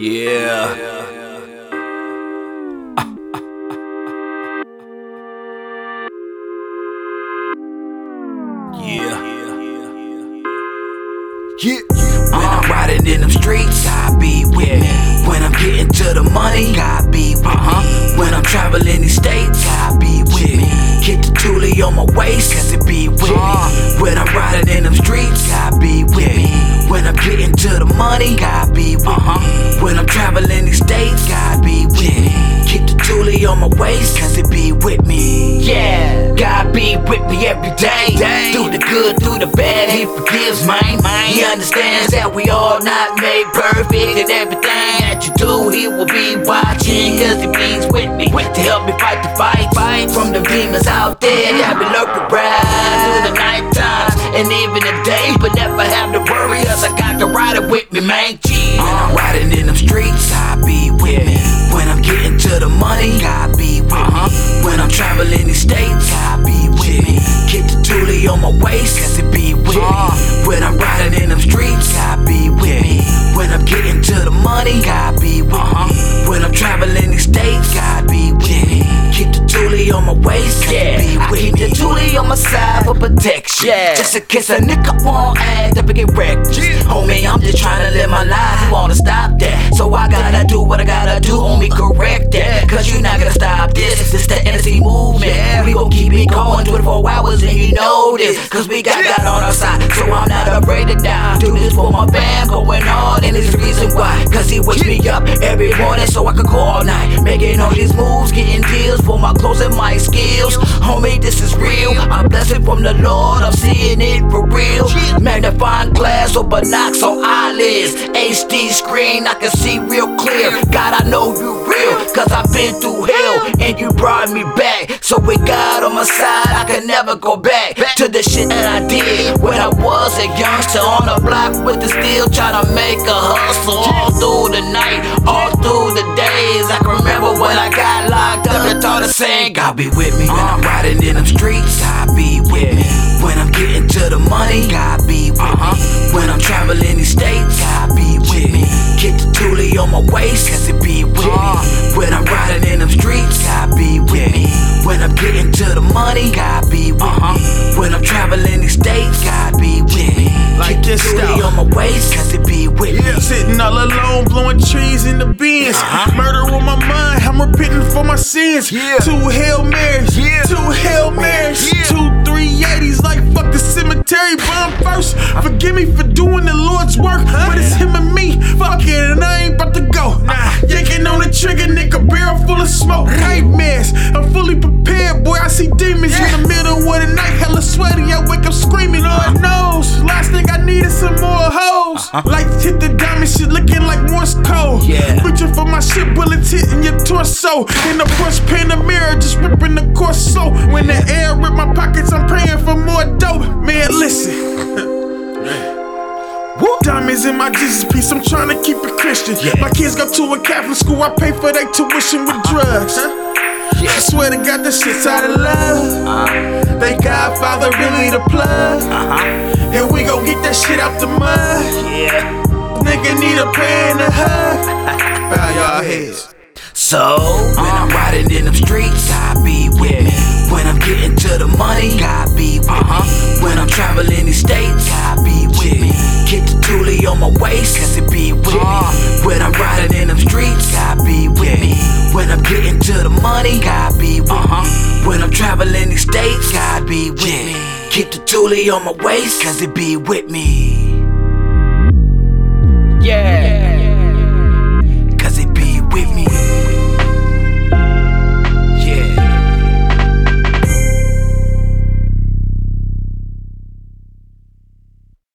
Yeah. Yeah. Yeah. When I'm riding in them streets, I be with me. When I'm getting to the money, I be with me. Uh-huh. When I'm traveling these states, I be with me. Get the toolie on my waist, cause it be with me. Uh-huh. When I'm riding in them streets, I be with me. When I'm getting to the money, I be me. When I'm traveling these states, I be with me. Keep the toolie on my waist, cause it be with me. Yeah, God be with me every day. Through the good, through the bad, He forgives mine. He understands that we all not made perfect, and everything that you do, He will be watching, cause He be's with me to help me fight the fight. Fight from the demons out there that be lurking around through the night times and even the day, but never have to worry, cause I got the rider with me, man. When money, I be with me. Uh-huh. When I'm traveling these states, I be with me. Get the toolie on my waist, cause it be with me. Uh-huh. When I'm riding in them streets, I be with me. When I'm getting to the money, I be with uh-huh. me. When I'm traveling these states, I be with me. Keep the toolie on my waist, cause it be with me. Keep the toolie on my side for protection. Yeah. Just in case a nigga won't act up and get wrecked. Yeah. Homie, I'm just trying to live my life. You wanna stop that? So I gotta do what I gotta do. Homie, correct that. Cause you not gonna stop this. This the NSE movement. We gon' keep it going 24 hours and you know this. Cause we got God on our side. So I'm not afraid to die. Do this for my fam going on. And it's the reason why. Cause he wakes me up every morning so I can go all night. Making all these moves, getting deals for my clothes and my skills. Homie, this is real. I'm blessed from the Lord. I'm seeing it for real. Glass or binocs on eyelids. HD screen, I can see real clear. God, I know you real. Cause I've been through hell and you brought me back. So with God on my side, I can never go back to the shit that I did when I was a youngster on the block with the steel, trying to make a hustle all through the night, all saying, God be with me. When I'm uh-huh. riding in them streets, I be with me. When I'm getting to the money, God be with uh-huh. me. When I'm traveling these states, God be in the bins. Uh-huh. Murder on my mind, I'm repenting for my sins. Yeah. Two Hail Marys, Yeah. two Hail Marys, Yeah. two 380s, like fuck the cemetery. But I'm first. Forgive me for doing the Lord's work, but it's him and me. Fuck it, and I ain't about to go. Nah, yanking on the trigger, nigga, barrel full of smoke. Nightmares, I'm fully prepared, boy. I see demons in the middle of the night, hella sweaty. I wake up screaming, Lord uh-huh. knows. Hoes. Lights hit the diamond shit, looking like Morse code. Yeah. Reaching for my shit, bullets hitting your torso. In the Porsche Panamera, just ripping the corso. When the air rip my pockets, I'm praying for more dope. Man, listen. Diamonds in my Jesus piece, I'm trying to keep it Christian. Yeah. My kids go to a Catholic school, I pay for their tuition with uh-huh. drugs. yeah I swear to God, this shit's out of love. Thank God, Father, really the plug. Uh-huh. And we gon' get that shit out the mud. Yeah. Nigga need a prayer and a hug. Bow y'all heads. So, when I'm riding in them streets, I be with me. When I'm getting to the money, God be with uh-huh. me. When I'm traveling these Toolie on my waist, cause it be with me. Yeah. Cause it be with me.